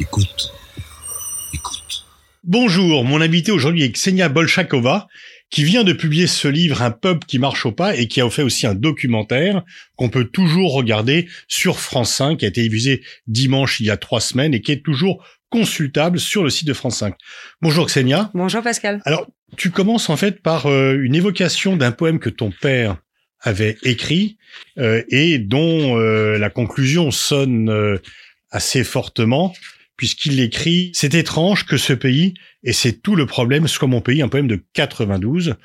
Écoute. Écoute. Bonjour, mon invité aujourd'hui est Ksenia Bolchakova, qui vient de publier ce livre Un peuple qui marche au pas et qui a fait aussi un documentaire qu'on peut toujours regarder sur France 5, qui a été diffusé dimanche il y a trois semaines et qui est toujours consultable sur le site de France 5. Bonjour Ksenia. Bonjour Pascal. Alors, tu commences en fait par euh, une évocation d'un poème que ton père avait écrit euh, et dont euh, la conclusion sonne assez fortement puisqu'il écrit C'est étrange que ce pays, et c'est tout le problème, soit mon pays, un poème de 92,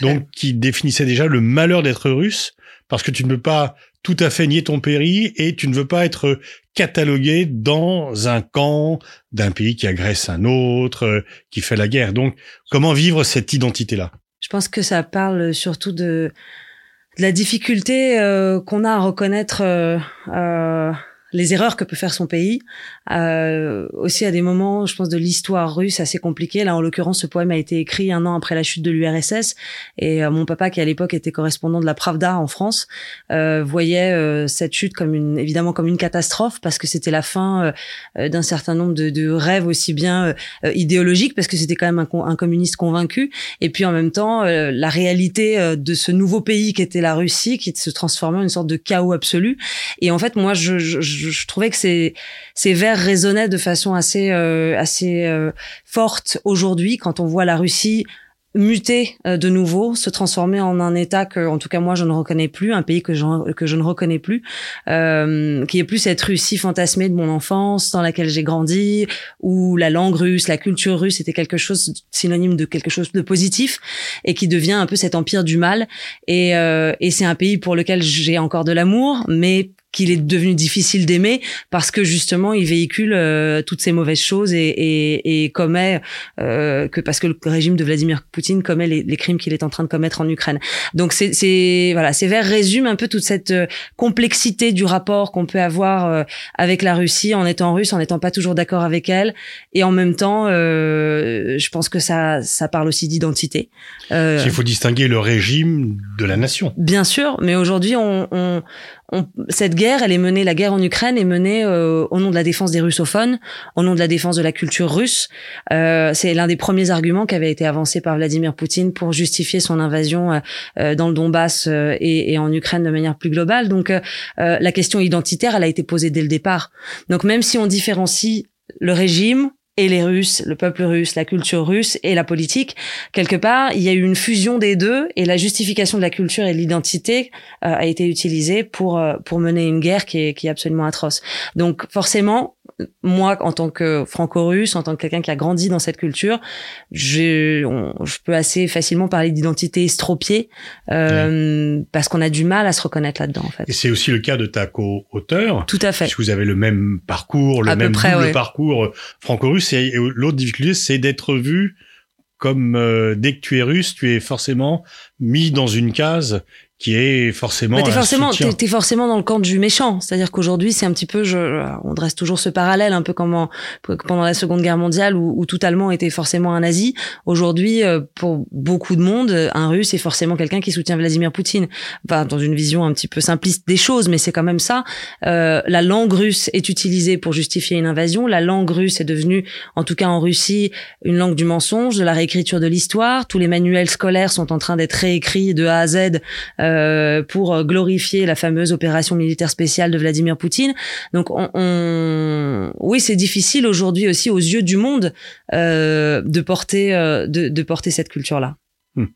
donc qui définissait déjà le malheur d'être russe, parce que tu ne peux pas tout à fait nier ton pays et tu ne veux pas être catalogué dans un camp d'un pays qui agresse un autre, qui fait la guerre. Donc, comment vivre cette identité-là? Je pense que ça parle surtout de, de la difficulté euh, qu'on a à reconnaître euh, euh les erreurs que peut faire son pays. Euh, aussi à des moments, je pense, de l'histoire russe assez compliquée. Là, en l'occurrence, ce poème a été écrit un an après la chute de l'URSS. Et euh, mon papa, qui à l'époque était correspondant de la Pravda en France, euh, voyait euh, cette chute comme une, évidemment comme une catastrophe parce que c'était la fin euh, d'un certain nombre de, de, rêves aussi bien idéologiques parce que c'était quand même un, un, communiste convaincu. Et puis en même temps, la réalité de ce nouveau pays qui était la Russie, qui se transformait en une sorte de chaos absolu. Et en fait, moi, je, je je, trouvais que ces, ces vers résonnaient de façon assez, euh, assez euh, forte aujourd'hui quand on voit la Russie muter euh, de nouveau, se transformer en un État que, en tout cas moi, je ne reconnais plus, un pays que je, que je ne reconnais plus, euh, qui est plus cette Russie fantasmée de mon enfance, dans laquelle j'ai grandi, où la langue russe, la culture russe était quelque chose synonyme de quelque chose de positif, et qui devient un peu cet empire du mal. Et, euh, et c'est un pays pour lequel j'ai encore de l'amour, mais qu'il est devenu difficile d'aimer parce que justement il véhicule euh, toutes ces mauvaises choses et, et, et commet euh, que parce que le régime de Vladimir Poutine commet les, les crimes qu'il est en train de commettre en Ukraine. Donc c'est, voilà, ces vers résument un peu toute cette euh, complexité du rapport qu'on peut avoir euh, avec la Russie en étant russe, en n'étant pas toujours d'accord avec elle, et en même temps, euh, je pense que ça ça parle aussi d'identité. Il faut distinguer le régime de la nation. Bien sûr, mais aujourd'hui on, on cette guerre, elle est menée, la guerre en Ukraine est menée euh, au nom de la défense des russophones, au nom de la défense de la culture russe. Euh, c'est l'un des premiers arguments qui avait été avancé par Vladimir Poutine pour justifier son invasion euh, dans le Donbass et, et, en Ukraine de manière plus globale. Donc la question identitaire, elle a été posée dès le départ. Donc même si on différencie le régime et les Russes, le peuple russe, la culture russe et la politique. Quelque part, il y a eu une fusion des deux et la justification de la culture et de l'identité euh, a été utilisée pour euh, pour mener une guerre qui est qui est absolument atroce. Donc forcément, moi, en tant que franco-russe, en tant que quelqu'un qui a grandi dans cette culture, je, je peux assez facilement parler d'identité estropiée euh, parce qu'on a du mal à se reconnaître là-dedans. En fait. Et c'est aussi le cas de ta co-auteur. Tout à fait. Puisque vous avez le même parcours, le même double parcours franco-russe. Et l'autre difficulté, c'est d'être vu comme euh, dès que tu es russe, tu es forcément mis dans une case qui est forcément bah, t'es forcément t'es, forcément dans le camp du méchant. C'est-à-dire qu'aujourd'hui c'est un petit peu je, on dresse toujours ce parallèle un peu comme pendant la Seconde Guerre mondiale où, où, tout Allemand était forcément un nazi. Aujourd'hui euh, pour beaucoup de monde un Russe est forcément quelqu'un qui soutient Vladimir Poutine. Enfin dans une vision un petit peu simpliste des choses mais c'est quand même ça. Euh, la langue russe est utilisée pour justifier une invasion. La langue russe est devenue en tout cas en Russie une langue du mensonge de la réécriture de l'histoire. Tous les manuels scolaires sont en train d'être réécrits de A à Z euh, euh, pour glorifier la fameuse opération militaire spéciale de Vladimir Poutine. Donc, on, oui, c'est difficile aujourd'hui aussi aux yeux du monde euh, de porter euh, de, porter cette culture-là. Hmm.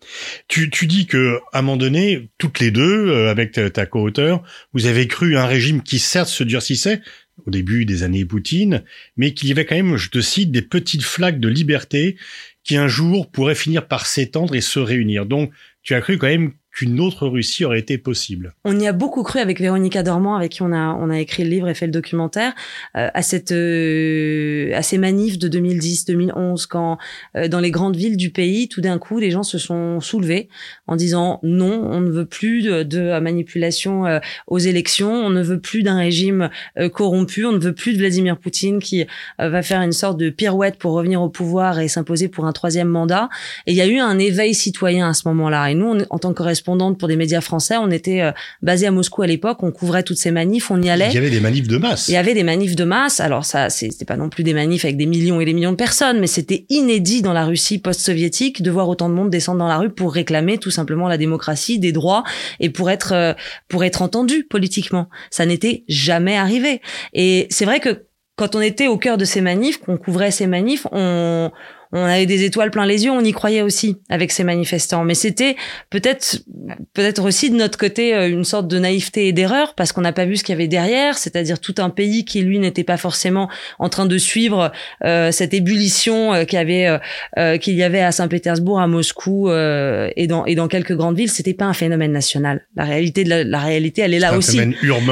Tu, tu dis que à un moment donné, toutes les deux, avec ta, co-auteur, vous avez cru un régime qui certes se durcissait au début des années Poutine, mais qu'il y avait quand même, je te cite, des petites flaques de liberté qui un jour pourraient finir par s'étendre et se réunir. Donc, tu as cru quand même qu'une autre Russie aurait été possible. On y a beaucoup cru avec Véronica Dormand, avec qui on a on a écrit le livre et fait le documentaire, euh, à cette euh, à ces manifs de 2010-2011 quand euh, dans les grandes villes du pays, tout d'un coup, les gens se sont soulevés en disant non, on ne veut plus de, de manipulation aux élections, on ne veut plus d'un régime corrompu, on ne veut plus de Vladimir Poutine qui va faire une sorte de pirouette pour revenir au pouvoir et s'imposer pour un troisième mandat. Et il y a eu un éveil citoyen à ce moment-là. Et nous, en tant que correspondante pour des médias français. On était euh, basé à Moscou à l'époque. On couvrait toutes ces manifs. On y allait. Il y avait des manifs de masse. Il y avait des manifs de masse. Alors ça, c'était pas non plus des manifs avec des millions et des millions de personnes, mais c'était inédit dans la Russie post-soviétique de voir autant de monde descendre dans la rue pour réclamer tout simplement la démocratie, des droits et pour être euh, pour être entendu politiquement. Ça n'était jamais arrivé. Et c'est vrai que quand on était au cœur de ces manifs, qu'on couvrait ces manifs, on, on avait des étoiles plein les yeux, on y croyait aussi avec ces manifestants. Mais c'était peut-être peut-être aussi de notre côté euh, une sorte de naïveté et d'erreur parce qu'on n'a pas vu ce qu'il y avait derrière, c'est-à-dire tout un pays qui lui n'était pas forcément en train de suivre euh, cette ébullition euh, qu'il y avait euh, qu'il y avait à Saint-Pétersbourg, à Moscou et dans et dans quelques grandes villes. C'était pas un phénomène national. La réalité de la, réalité, elle est là aussi.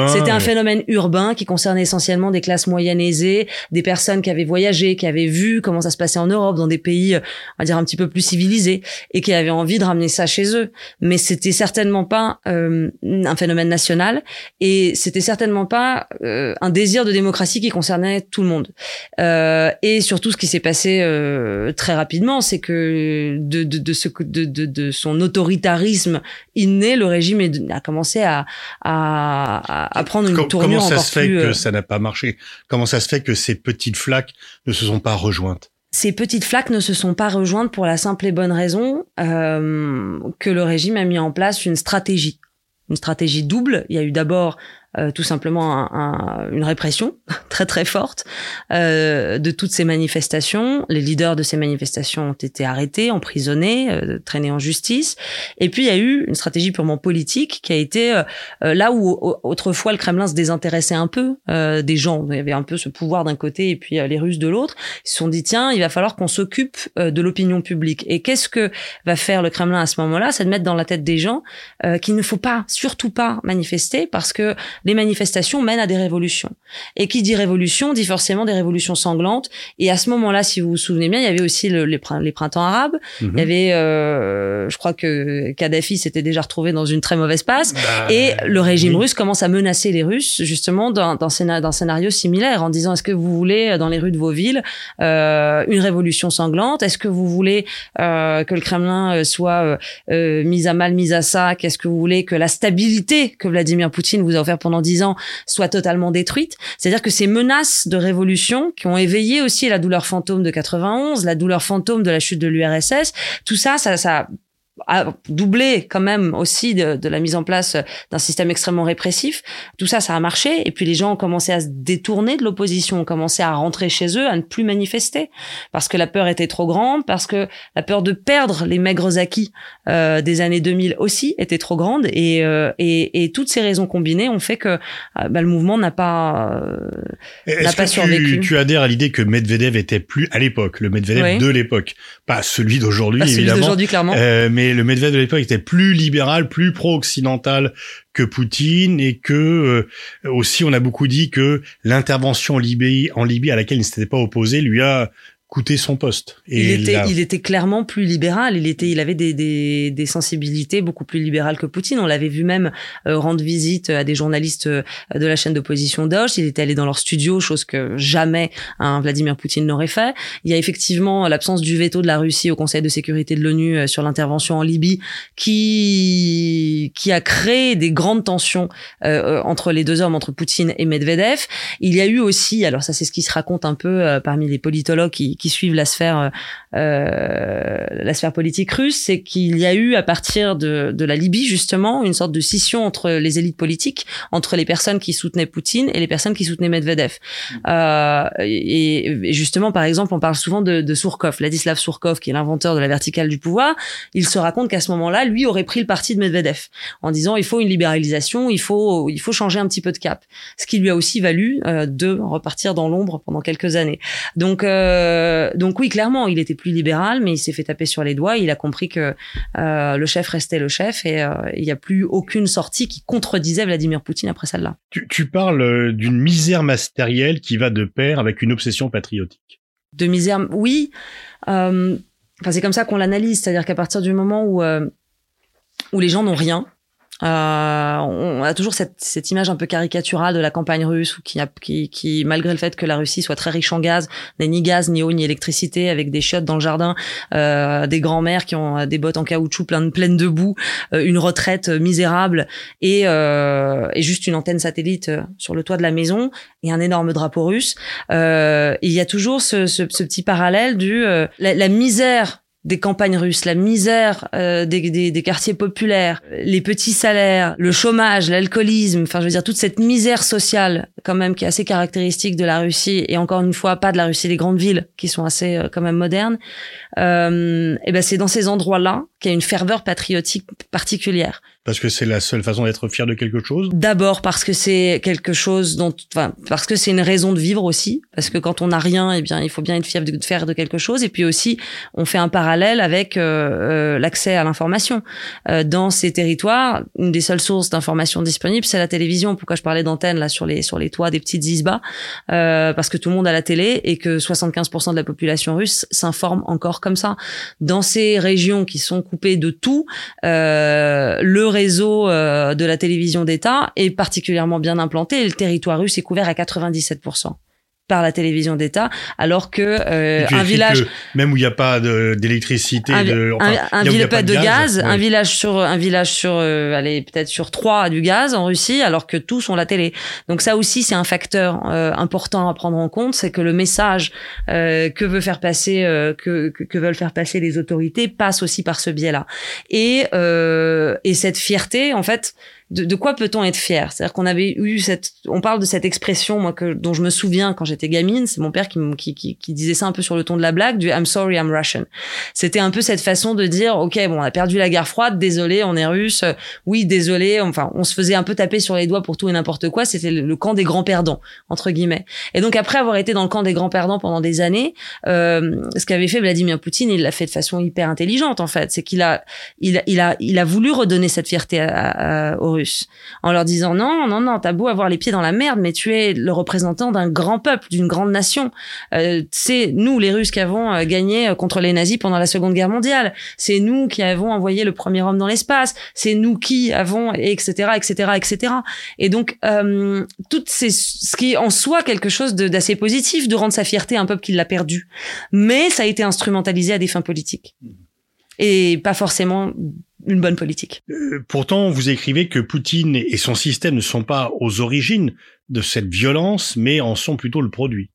C'était un phénomène urbain qui concernait essentiellement des classes moyennes aisées, des personnes qui avaient voyagé, qui avaient vu comment ça se passait en Europe, dans des pays, on va dire un petit peu plus civilisés, et qui avaient envie de ramener ça chez eux. Mais c'était certainement pas euh, un phénomène national, et c'était certainement pas euh, un désir de démocratie qui concernait tout le monde. Euh, et surtout, ce qui s'est passé euh, très rapidement, c'est que de, de, de, ce, de, de, de son autoritarisme inné, le régime a commencé à, à, à prendre une tournure Comment ça se fait que euh, ça n'a pas marché? Comment ça se fait que ces petites flaques ne se sont pas rejointes? Ces petites flaques ne se sont pas rejointes pour la simple et bonne raison euh, que le régime a mis en place une stratégie. Une stratégie double. Il y a eu d'abord euh, tout simplement un, une répression très très forte euh, de toutes ces manifestations. Les leaders de ces manifestations ont été arrêtés, emprisonnés, euh, traînés en justice. Et puis il y a eu une stratégie purement politique qui a été euh, là où autrefois le Kremlin se désintéressait un peu des gens. Il y avait un peu ce pouvoir d'un côté et puis les Russes de l'autre. Ils se sont dit tiens, il va falloir qu'on s'occupe de l'opinion publique. Et qu'est-ce que va faire le Kremlin à ce moment-là? C'est de mettre dans la tête des gens qu'il ne faut pas, surtout pas manifester parce que les manifestations mènent à des révolutions. Et qui dit révolution dit forcément des révolutions sanglantes. Et à ce moment-là, si vous vous souvenez bien, il y avait aussi le, les, printemps arabes. Il y mhm. avait, euh, je crois que Kadhafi s'était déjà retrouvé dans une très mauvaise passe. Bah, et le régime russe commence à menacer les Russes justement dans, dans, dans scénario similaire en disant est-ce que vous voulez dans les rues de vos villes euh, une révolution sanglante? Est-ce que vous voulez euh, que le Kremlin euh, soit mis à mal, mis à sac Est-ce que vous voulez que la stabilité que Vladimir Poutine vous a offert pendant dix ans soit totalement détruite. C'est-à-dire que ces menaces de révolution qui ont éveillé aussi la douleur fantôme de 91, la douleur fantôme de la chute de l'URSS, tout ça, ça, ça doublé quand même aussi de, de la mise en place d'un système extrêmement répressif. Tout ça, ça a marché. Et puis les gens ont commencé à se détourner de l'opposition, ont commencé à rentrer chez eux, à ne plus manifester, parce que la peur était trop grande, parce que la peur de perdre les maigres acquis euh, des années 2000 aussi était trop grande. Et, euh, et, et, toutes ces raisons combinées ont fait que euh, bah, le mouvement n'a pas, euh, n'a pas survécu. Tu, tu adhères à l'idée que Medvedev était plus à l'époque, le Medvedev de l'époque, pas celui d'aujourd'hui évidemment. Celui d'aujourd'hui clairement. Euh, mais le Medvedev de l'époque était plus libéral, plus pro-occidental que Poutine et que euh, aussi on a beaucoup dit que l'intervention en Libye, en Libye à laquelle il ne s'était pas opposé lui a coûter son poste. Et il était, il était clairement plus libéral. Il était, il avait des, des, des sensibilités beaucoup plus libérales que Poutine. On l'avait vu même euh, rendre visite à des journalistes euh, de la chaîne d'opposition Dosh. Il était allé dans leur studio, chose que jamais un Vladimir Poutine n'aurait fait. Il y a effectivement l'absence du veto de la Russie au Conseil de sécurité de l'ONU euh, sur l'intervention en Libye, qui qui a créé des grandes tensions entre les deux hommes, entre Poutine et Medvedev. Il y a eu aussi, alors ça c'est ce qui se raconte un peu parmi les politologues qui qui, suivent la sphère, euh, la sphère politique russe, c'est qu'il y a eu à partir de, de la Libye justement une sorte de scission entre les élites politiques, entre les personnes qui soutenaient Poutine et les personnes qui soutenaient Medvedev. Euh, et, justement, par exemple, on parle souvent de, de Surkov, Ladislav Surkov, qui est l'inventeur de la verticale du pouvoir. Il se raconte qu'à ce moment-là, lui aurait pris le parti de Medvedev en disant il faut une libéralisation, il faut il faut changer un petit peu de cap. Ce qui lui a aussi valu euh, de repartir dans l'ombre pendant quelques années. Donc euh, donc oui, clairement, il était plus libéral, mais il s'est fait taper sur les doigts. Il a compris que euh, le chef restait le chef et euh, il n'y a plus aucune sortie qui contredisait Vladimir Poutine après celle-là. Tu, tu parles d'une misère matérielle qui va de pair avec une obsession patriotique. De misère, oui. Enfin, c'est comme ça qu'on l'analyse, c'est-à-dire qu'à partir du moment où où les gens n'ont rien, Euh, on a toujours cette, cette, image un peu caricaturale de la campagne russe qui, qui, qui, malgré le fait que la Russie soit très riche en gaz, n'a ni gaz, ni eau, ni électricité, avec des chiottes dans le jardin, euh, des grands-mères qui ont des bottes en caoutchouc pleines, de boue, euh, une retraite misérable et, euh, et, juste une antenne satellite sur le toit de la maison et un énorme drapeau russe. il y a toujours ce, ce, ce petit parallèle du la, la misère des campagnes russes, la misère euh, des, des, des, quartiers populaires, les petits salaires, le chômage, l'alcoolisme, enfin je veux dire toute cette misère sociale quand même qui est assez caractéristique de la Russie et encore une fois pas de la Russie des grandes villes qui sont assez euh, quand même modernes. Euh, et ben c'est dans ces endroits-là qu'il y a une ferveur patriotique particulière. Parce que c'est la seule façon d'être fier de quelque chose? D'abord parce que c'est quelque chose dont, enfin, parce que c'est une raison de vivre aussi. Parce que quand on n'a rien, eh bien, il faut bien être fier de, faire de quelque chose. Et puis aussi, on fait un parallèle avec euh, euh l'accès à l'information. Euh, dans ces territoires, une des seules sources d'information disponibles, c'est la télévision. Pourquoi je parlais d'antenne là sur les sur les toits des petites isbas? Parce que tout le monde a la télé et que 75% de la population russe s'informe encore comme ça. Dans ces régions qui sont coupées de tout, le réseau de la télévision d'État est particulièrement bien implanté et le territoire russe est couvert à 97% par la télévision d'État, alors que euh, un village, même où il n'y a pas d'électricité, un, enfin, un, un village pas de, gaz, un village sur un village sur, euh, allez peut-être sur trois a du gaz en Russie, alors que tous ont la télé. Donc ça aussi c'est un facteur euh, important à prendre en compte, c'est que le message euh, que veut faire passer, euh, que, que, que veulent faire passer les autorités passe aussi par ce biais-là. Et et cette fierté, en fait, de, de quoi peut-on être fier? C'est-à-dire qu'on avait eu cette, on parle de cette expression moi que dont je me souviens quand j'étais gamine, c'est mon père qui, qui, qui, qui, disait ça un peu sur le ton de la blague, du I'm sorry I'm Russian. C'était un peu cette façon de dire ok bon on a perdu la guerre froide, désolé on est russe, oui désolé, enfin on se faisait un peu taper sur les doigts pour tout et n'importe quoi, c'était le, camp des grands perdants entre guillemets. Et donc après avoir été dans le camp des grands perdants pendant des années, euh, ce qu'avait fait Vladimir Poutine, il l'a fait de façon hyper intelligente en fait, c'est qu'il a il, il a il a voulu redonner cette fierté à, à, aux en leur disant non, non, non, t'as beau avoir les pieds dans la merde, mais tu es le représentant d'un grand peuple, d'une grande nation. Euh, c'est nous, les Russes, qui avons euh, gagné euh, contre les nazis pendant la Seconde Guerre mondiale. C'est nous qui avons envoyé le premier homme dans l'espace. C'est nous qui avons, etc., etc., etc. Et donc, euh, tout ces, ce qui est en soi quelque chose d'assez positif, de rendre sa fierté à un peuple qui l'a perdu. Mais ça a été instrumentalisé à des fins politiques. Et pas forcément Euh, pourtant, vous écrivez que Poutine et son système ne sont pas aux origines de cette violence, mais en sont plutôt le produit.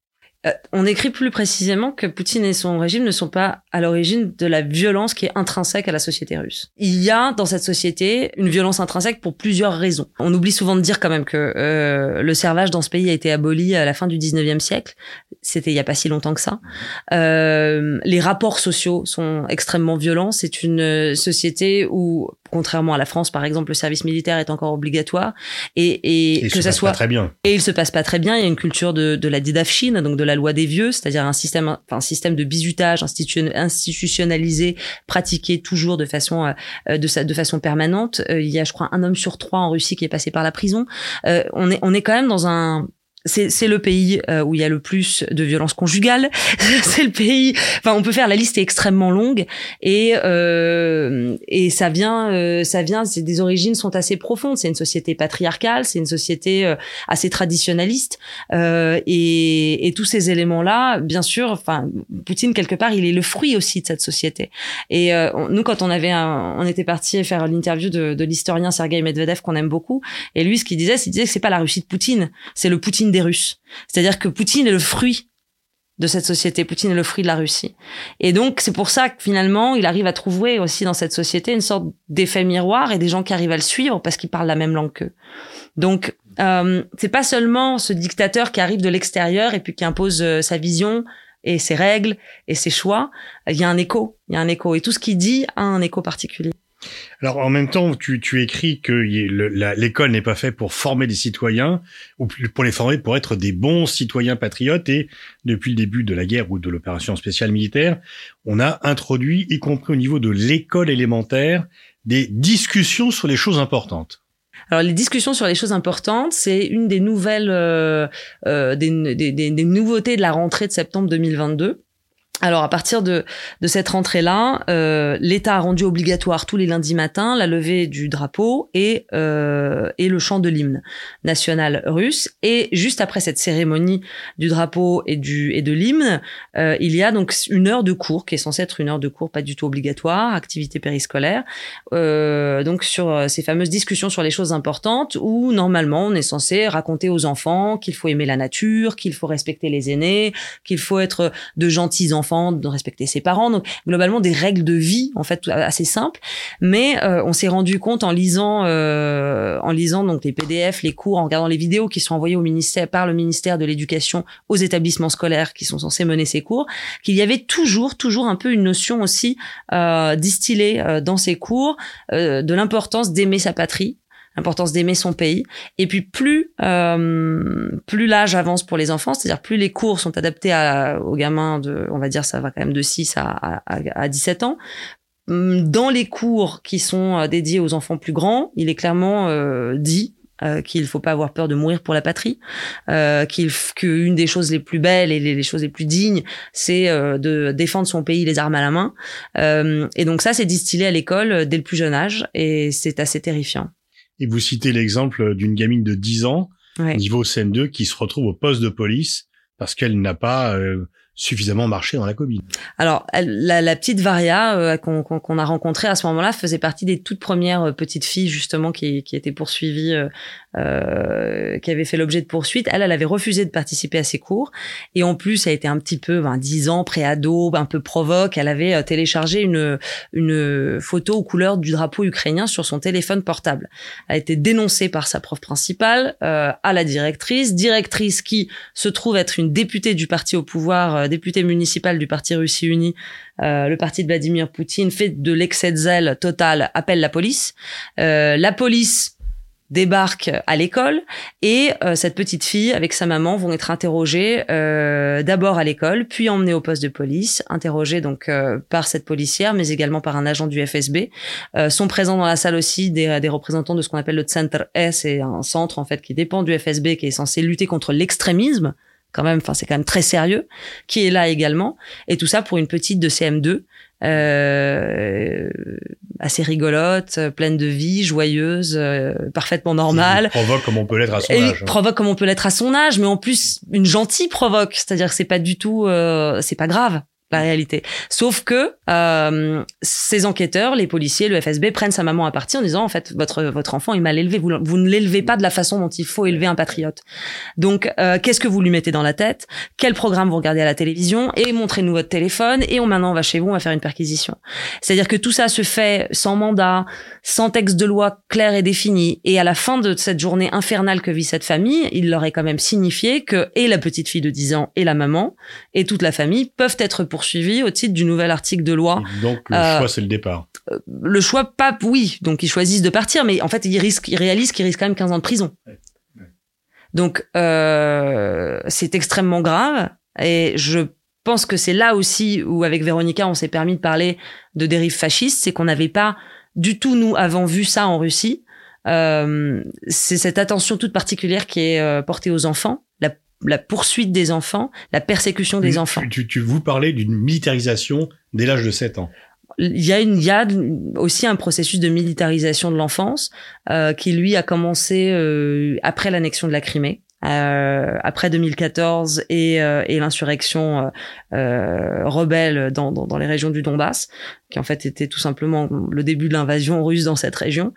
Euh, on écrit plus précisément que Poutine et son régime ne sont pas à l'origine de la violence qui est intrinsèque à la société russe. Il y a dans cette société une violence intrinsèque pour plusieurs raisons. On oublie souvent de dire quand même que euh, le servage dans ce pays a été aboli à la fin du 19e siècle. C'était il y a pas si longtemps que ça. Euh, les rapports sociaux sont extrêmement violents. C'est une société où contrairement à la France, par exemple, le service militaire est encore obligatoire et, et, que ça soit très bien. Et il se passe pas très bien. Il y a une culture de, de la didavchine, donc de la loi des vieux, c'est-à-dire un système, enfin, un système de bizutage institutionnalisé, pratiqué toujours de façon euh, de, de façon permanente. Euh, il y a, je crois, un homme sur trois en Russie qui est passé par la prison. Euh, on est on est quand même dans un c'est le pays euh, où il y a le plus de violences conjugales. c'est le pays. Enfin, on peut faire la liste est extrêmement longue et euh, et ça vient euh, ça vient. C'est des origines sont assez profondes. C'est une société patriarcale. C'est une société euh, assez traditionnaliste et, et tous ces éléments là, bien sûr. Enfin, Poutine quelque part, il est le fruit aussi de cette société. Et nous, quand on avait un, on était parti faire l'interview de, de l'historien Sergei Medvedev qu'on aime beaucoup. Et lui, ce qu'il disait, c'est disait que c'est pas la Russie de Poutine, c'est le Poutine des Russes. C'est-à-dire que Poutine est le fruit de cette société. Poutine est le fruit de la Russie. Et donc, c'est pour ça que finalement, il arrive à trouver aussi dans cette société une sorte d'effet miroir et des gens qui arrivent à le suivre parce qu'ils parlent la même langue qu'eux. Donc, euh, c'est pas seulement ce dictateur qui arrive de l'extérieur et puis qui impose euh, sa vision et ses règles et ses choix. Il y a un écho. Il y a un écho. Et tout ce qu'il dit a un écho particulier. Alors en même temps, tu, tu écris que l'école n'est pas faite pour former des citoyens, ou pour les former pour être des bons citoyens patriotes. Et depuis le début de la guerre ou de l'opération spéciale militaire, on a introduit, y compris au niveau de l'école élémentaire, des discussions sur les choses importantes. Alors les discussions sur les choses importantes, c'est une des nouvelles, euh, euh, des, des, des, nouveautés de la rentrée de septembre 2022. Alors à partir de, de cette rentrée-là, euh, l'État a rendu obligatoire tous les lundis matins la levée du drapeau et, euh, et le chant de l'hymne national russe. Et juste après cette cérémonie du drapeau et, du, et de l'hymne, euh, il y a donc une heure de cours qui est censée être une heure de cours pas du tout obligatoire, activité périscolaire, euh, donc sur euh, ces fameuses discussions sur les choses importantes où normalement on est censé raconter aux enfants qu'il faut aimer la nature, qu'il faut respecter les aînés, qu'il faut être de gentils enfants de respecter ses parents. Donc globalement des règles de vie en fait assez simples. Mais euh, on s'est rendu compte en lisant euh, en lisant donc les PDF, les cours, en regardant les vidéos qui sont envoyées au ministère par le ministère de l'Éducation aux établissements scolaires qui sont censés mener ces cours, qu'il y avait toujours toujours un peu une notion aussi euh, distillée euh, dans ces cours euh, de l'importance d'aimer sa patrie l'importance d'aimer son pays. Et puis plus euh, plus l'âge avance pour les enfants, c'est-à-dire plus les cours sont adaptés à, aux gamins de, on va dire ça va quand même de 6 à, à, à 17 ans, hum, dans les cours qui sont euh, dédiés aux enfants plus grands, il est clairement euh, dit euh, qu'il faut pas avoir peur de mourir pour la patrie, euh, qu'il qu'une des choses les plus belles et les, choses les plus dignes, c'est euh, de défendre son pays les armes à la main. Euh, et donc ça, c'est distillé à l'école dès le plus jeune âge, et c'est assez terrifiant. Et vous citez l'exemple d'une gamine de 10 ans, Ouais. niveau CM2, qui se retrouve au poste de police parce qu'elle n'a pas euh, suffisamment marché dans la commune. Alors, elle- la, la petite Varia euh, qu'on a rencontrée à ce moment-là faisait partie des toutes premières euh, petites filles justement qui, qui étaient poursuivies, euh, qui avaient fait l'objet de poursuites. Elle, elle avait refusé de participer à ces cours et en plus, elle était un petit peu, ben, 10 ans, pré-ado, un peu provoque. Elle avait euh, téléchargé une une photo aux couleurs du drapeau ukrainien sur son téléphone portable. Elle a été dénoncée par sa prof principale euh, à la directrice, directrice qui se trouve être une députée du parti au pouvoir, euh, députée municipale du parti Russie Unie, euh, le parti de Vladimir Poutine, fait de l'excès de zèle total, appelle la police. La police débarque à l'école et euh, cette petite fille avec sa maman vont être interrogées euh, d'abord à l'école puis emmenées au poste de police interrogées donc euh, par cette policière mais également par un agent du FSB euh, sont présents dans la salle aussi des, des représentants de ce qu'on appelle le Center S c'est un centre en fait qui dépend du FSB qui est censé lutter contre l'extrémisme quand même enfin c'est quand même très sérieux qui est là également. Et tout ça pour une petite de CM2 euh, assez rigolote, pleine de vie, joyeuse, euh, parfaitement normale. Il provoque comme on peut l'être à son âge. hein. provoque comme on peut l'être à son âge, mais en plus une gentille provoque, c'est-à-dire que c'est pas du tout, euh, c'est pas grave la réalité. Sauf que euh, ces enquêteurs, les policiers, le FSB prennent sa maman à partie en disant en fait votre votre enfant est mal élevé, vous, vous ne l'élevez pas de la façon dont il faut élever un patriote. Donc euh, qu'est-ce que vous lui mettez dans la tête? Quel programme vous regardez à la télévision? Et montrez-nous votre téléphone et on maintenant on va chez vous, on va faire une perquisition. C'est-à-dire que tout ça se fait sans mandat, sans texte de loi clair et défini. Et à la fin de cette journée infernale que vit cette famille, il leur est quand même signifié que et la petite fille de 10 ans et la maman et toute la famille peuvent être poursuivis au titre du nouvel article de loi. Donc le Euh, choix, c'est le départ. Le choix, pas oui, donc ils choisissent de partir, mais en fait ils risquent, ils réalisent qu'ils risquent quand même 15 ans de prison. Donc euh, c'est extrêmement grave et je pense que c'est là aussi où avec Véronica on s'est permis de parler de dérive fasciste, c'est qu'on n'avait pas du tout nous avant vu ça en Russie. Euh, c'est cette attention toute particulière qui est euh, portée aux enfants, la, poursuite des enfants, la persécution des Tu- enfants. Tu, tu, vous parlez d'une militarisation dès l'âge de 7 ans. il y a une, il y a aussi un processus de militarisation de l'enfance euh, qui lui a commencé euh, après l'annexion de la Crimée. Euh, après 2014 et, euh, et l'insurrection euh, euh, rebelle dans, dans, dans les régions du Donbass, qui en fait était tout simplement le début de l'invasion russe dans cette région,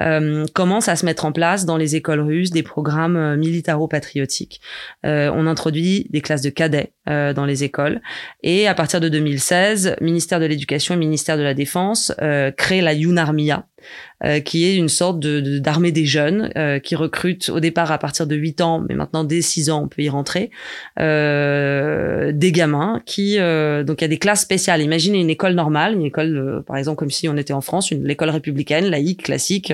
euh, commence à se mettre en place dans les écoles russes des programmes euh, militaro-patriotiques. Euh, on introduit des classes de cadets euh, dans les écoles et à partir de 2016, ministère de l'Éducation et ministère de la Défense euh, crée la Yunarmia, euh, qui est une sorte de- d'armée des jeunes euh, qui recrute au départ à partir de 8 ans, mais maintenant dès 6 ans on peut y rentrer, euh, des gamins qui euh, donc il y a des classes spéciales. Imaginez une école normale, une école euh, par exemple comme si on était en France, une l'école républicaine, laïque, classique.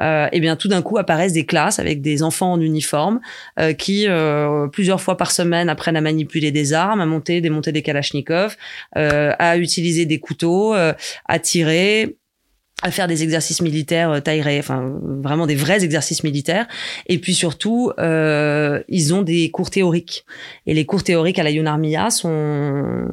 Euh, et bien tout d'un coup apparaissent des classes avec des enfants en uniforme euh, qui euh, plusieurs fois par semaine apprennent à manipuler des armes, à monter, démonter des kalachnikovs, euh, à utiliser des couteaux, euh, à tirer à faire des exercices militaires euh, taille enfin vraiment des vrais exercices militaires. Et puis surtout, euh, ils ont des cours théoriques. Et les cours théoriques à la Yunarmia sont,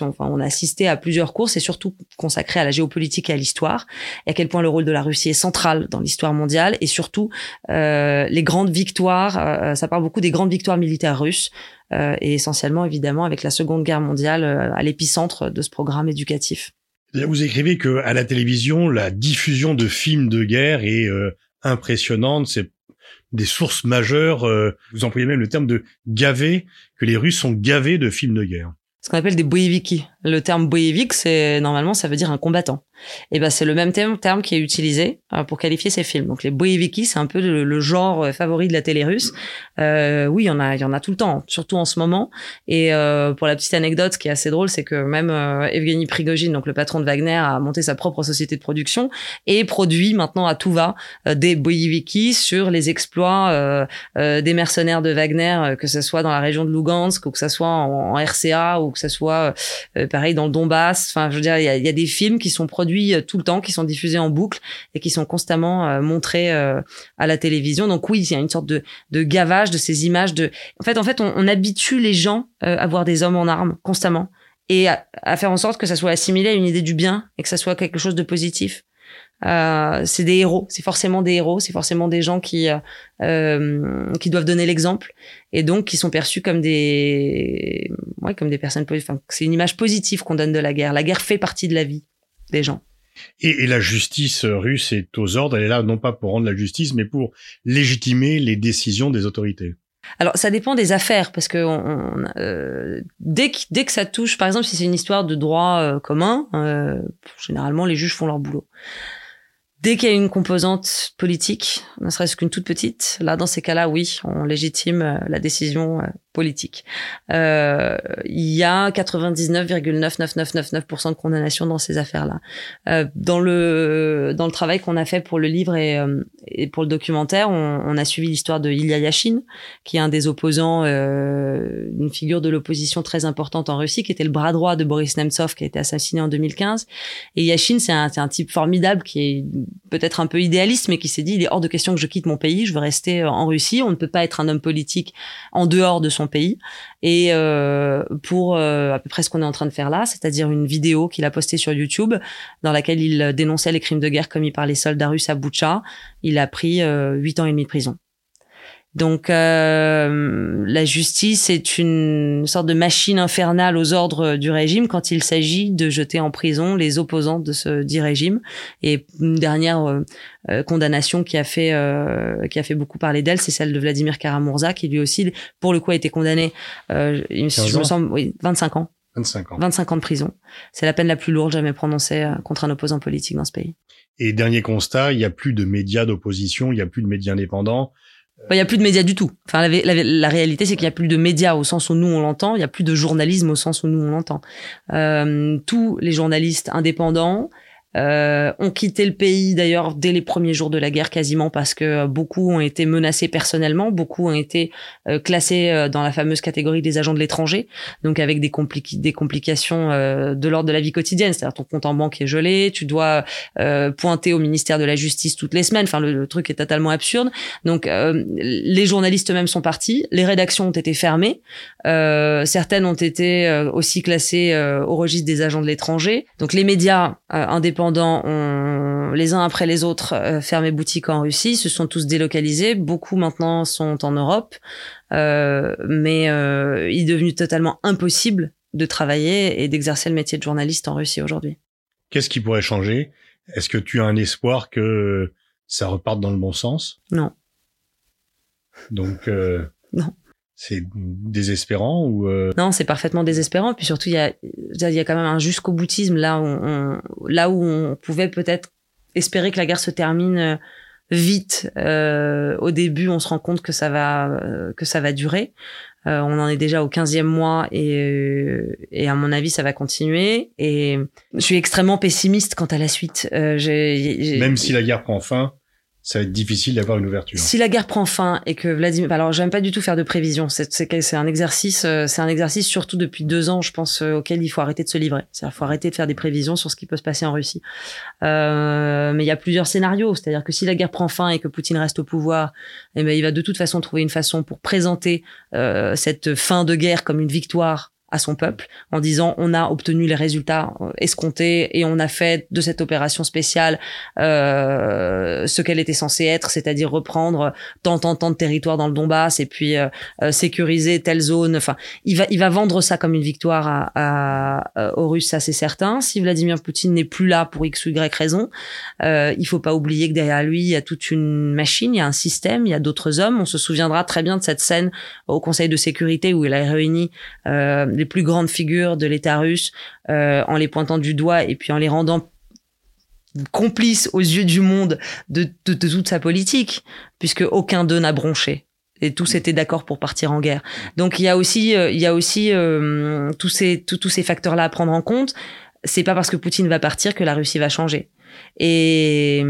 enfin, on a assisté à plusieurs cours, c'est surtout consacré à la géopolitique et à l'histoire, et à quel point le rôle de la Russie est central dans l'histoire mondiale, et surtout euh, les grandes victoires. Euh, ça parle beaucoup des grandes victoires militaires russes. Euh, et essentiellement évidemment avec la Seconde Guerre mondiale euh, à l'épicentre de ce programme éducatif. Vous écrivez que à la télévision, la diffusion de films de guerre est euh, impressionnante. C'est des sources majeures. Euh, vous employez même le terme de gavé, que les Russes sont gavés de films de guerre. Ce qu'on appelle des boyeviki. Le terme boyevik, c'est normalement ça veut dire un combattant. Et ben c'est le même terme, qui est utilisé euh, pour qualifier ces films. Donc les boyeviki, c'est un peu le, genre euh, favori de la télé russe. Euh, oui, il y en a, il y en a tout le temps, surtout en ce moment. Et euh, pour la petite anecdote, ce qui est assez drôle, c'est que même euh, Evgeny Prigogine, donc le patron de Wagner, a monté sa propre société de production et produit maintenant à tout va des boyeviki sur les exploits des mercenaires de Wagner, que ce soit dans la région de Lugansk ou que ce soit en, RCA ou que ce soit pareil dans le Donbass. Enfin, je veux dire, il y a, y a des films qui sont produits euh, tout le temps, qui sont diffusés en boucle et qui sont constamment euh, montrés euh, à la télévision. Donc oui, il y a une sorte de, de gavage de ces images. De, en fait, en fait, on, habitue les gens à voir des hommes en armes constamment et à, faire en sorte que ça soit assimilé à une idée du bien et que ça soit quelque chose de positif. Euh, c'est des héros, c'est forcément des héros, c'est forcément des gens qui euh, qui doivent donner l'exemple et donc qui sont perçus comme des ouais, comme des personnes enfin c'est une image positive qu'on donne de la guerre. La guerre fait partie de la vie des gens. Et, la justice russe est aux ordres. Elle est là non pas pour rendre la justice, mais pour légitimer les décisions des autorités. Alors, ça dépend des affaires, parce que euh, dès, que, dès que ça touche, par exemple, si c'est une histoire de droit euh, commun, euh, généralement, les juges font leur boulot. Dès qu'il y a une composante politique, ne serait-ce qu'une toute petite, là, dans ces cas-là, oui, on légitime la décision politique. Euh, il y a 99,99999% de condamnation dans ces affaires-là. Euh, dans le dans le travail qu'on a fait pour le livre et, euh, et pour le documentaire, on, on a suivi l'histoire de Ilya Yashin, qui est un des opposants, euh, une figure de l'opposition très importante en Russie, qui était le bras droit de Boris Nemtsov, qui a été assassiné en 2015. Et Yashin, c'est un, un type formidable qui est peut-être un peu idéaliste, mais qui s'est dit il est hors de question que je quitte mon pays, je veux rester en Russie. On ne peut pas être un homme politique en dehors de son pays. Et euh, pour euh, à peu près ce qu'on est en train de faire là, c'est-à-dire une vidéo qu'il a postée sur YouTube dans laquelle il dénonçait les crimes de guerre commis par les soldats russes à Boucha, il a pris euh, huit ans et demi de prison. Donc euh, la justice est une sorte de machine infernale aux ordres du régime quand il s'agit de jeter en prison les opposants de ce dit régime. Et une dernière euh, euh, condamnation qui a fait qui a fait beaucoup parler d'elle, c'est celle de Vladimir Karamurza, qui lui aussi, pour le coup, a été condamné, il me semble, oui, 25 ans. 25 ans. 25 ans de prison. C'est la peine la plus lourde jamais prononcée contre un opposant politique dans ce pays. Et dernier constat, il n'y a plus de médias d'opposition, il n'y a plus de médias indépendants. Il n'y a plus de médias du tout. Enfin, la, la, la réalité, c'est qu'il n'y a plus de médias au sens où nous on l'entend. Il n'y a plus de journalisme au sens où nous on l'entend. Euh, tous les journalistes indépendants, euh, ont quitté le pays d'ailleurs dès les premiers jours de la guerre quasiment parce que beaucoup ont été menacés personnellement, beaucoup ont été euh, classés euh, dans la fameuse catégorie des agents de l'étranger, donc avec des, des complications euh, de l'ordre de la vie quotidienne, c'est-à-dire ton compte en banque est gelé, tu dois pointer au ministère de la Justice toutes les semaines, enfin le, truc est totalement absurde. Donc les journalistes eux-mêmes sont partis, les rédactions ont été fermées, certaines ont été aussi classées au registre des agents de l'étranger, donc les médias indépendants ont, les uns après les autres, euh, fermé boutique en Russie, se sont tous délocalisés. Beaucoup maintenant sont en Europe, euh, mais euh, il est devenu totalement impossible de travailler et d'exercer le métier de journaliste en Russie aujourd'hui. Qu'est-ce qui pourrait changer? Est-ce que tu as un espoir que ça reparte dans le bon sens? Non. Donc. Euh, non c'est désespérant ou euh... non c'est parfaitement désespérant. Puis surtout il y a il y a quand même un jusqu'au boutisme là où on, là où on pouvait peut-être espérer que la guerre se termine euh, vite. Euh, au début on se rend compte que ça va euh, que ça va durer. Euh, on en est déjà au 15e mois et, et à mon avis ça va continuer. Et je suis extrêmement pessimiste quant à la suite. Même si la guerre prend fin ça va être difficile d'avoir une ouverture. Si la guerre prend fin et que Vladimir, alors j'aime pas du tout faire de prévisions. C'est c'est un exercice, euh, c'est un exercice surtout depuis deux ans, je pense, euh, auquel il faut arrêter de se livrer. C'est-à-dire, faut arrêter de faire des prévisions sur ce qui peut se passer en Russie. Euh, mais il y a plusieurs scénarios. C'est-à-dire que si la guerre prend fin et que Poutine reste au pouvoir, eh ben il va de toute façon trouver une façon pour présenter euh, cette fin de guerre comme une victoire à son peuple en disant on a obtenu les résultats euh, escomptés et on a fait de cette opération spéciale euh, ce qu'elle était censée être, c'est-à-dire reprendre tant tant tant de territoires dans le Donbass et puis euh, euh sécuriser telle zone. Enfin, il va il va vendre ça comme une victoire à, à, aux Russes, ça c'est certain. Si Vladimir Poutine n'est plus là pour x ou y raison, euh, il faut pas oublier que derrière lui il y a toute une machine, il y a un système, il y a d'autres hommes. On se souviendra très bien de cette scène au Conseil de sécurité où il a réuni euh, les plus grandes figures de l'État russe euh, en les pointant du doigt et puis en les rendant complices aux yeux du monde de, de, de toute sa politique, puisque aucun d'eux n'a bronché et tous étaient d'accord pour partir en guerre. Donc il y a aussi, euh, il y a aussi euh, tous ces tous, ces facteurs là à prendre en compte. C'est pas parce que Poutine va partir que la Russie va changer. Et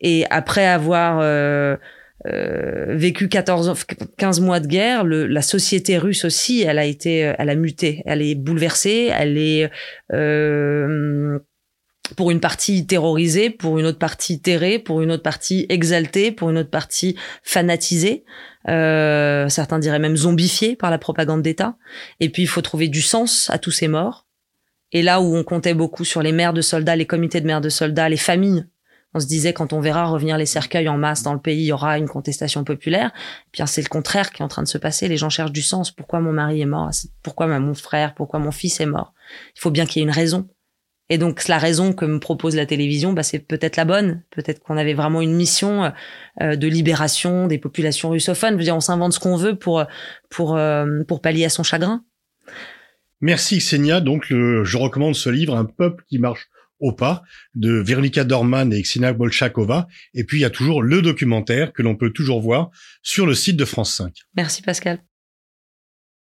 et après avoir euh, euh, vécu 14 15 mois de guerre, le, la société russe aussi, elle a été elle a muté, elle est bouleversée, elle est euh, pour une partie terrorisée, pour une autre partie terrée, pour une autre partie exaltée, pour une autre partie fanatisée. Euh, certains diraient même zombifiée par la propagande d'État. Et puis il faut trouver du sens à tous ces morts. Et là où on comptait beaucoup sur les mères de soldats, les comités de mères de soldats, les familles on se disait quand on verra revenir les cercueils en masse dans le pays, il y aura une contestation populaire. Eh bien c'est le contraire qui est en train de se passer. Les gens cherchent du sens. Pourquoi mon mari est mort? Pourquoi mon frère? Pourquoi mon fils est mort? Il faut bien qu'il y ait une raison. Et donc la raison que me propose la télévision, bah, c'est peut-être la bonne. Peut-être qu'on avait vraiment une mission euh, de libération des populations russophones. Je veux dire, on s'invente ce qu'on veut pour pour euh, pour pallier à son chagrin. Merci Xenia. Donc je recommande ce livre, Un peuple qui marche pas de Veronika Dorman et Xenia Bolchakova. Et puis il y a toujours le documentaire que l'on peut toujours voir sur le site de France 5. Merci Pascal.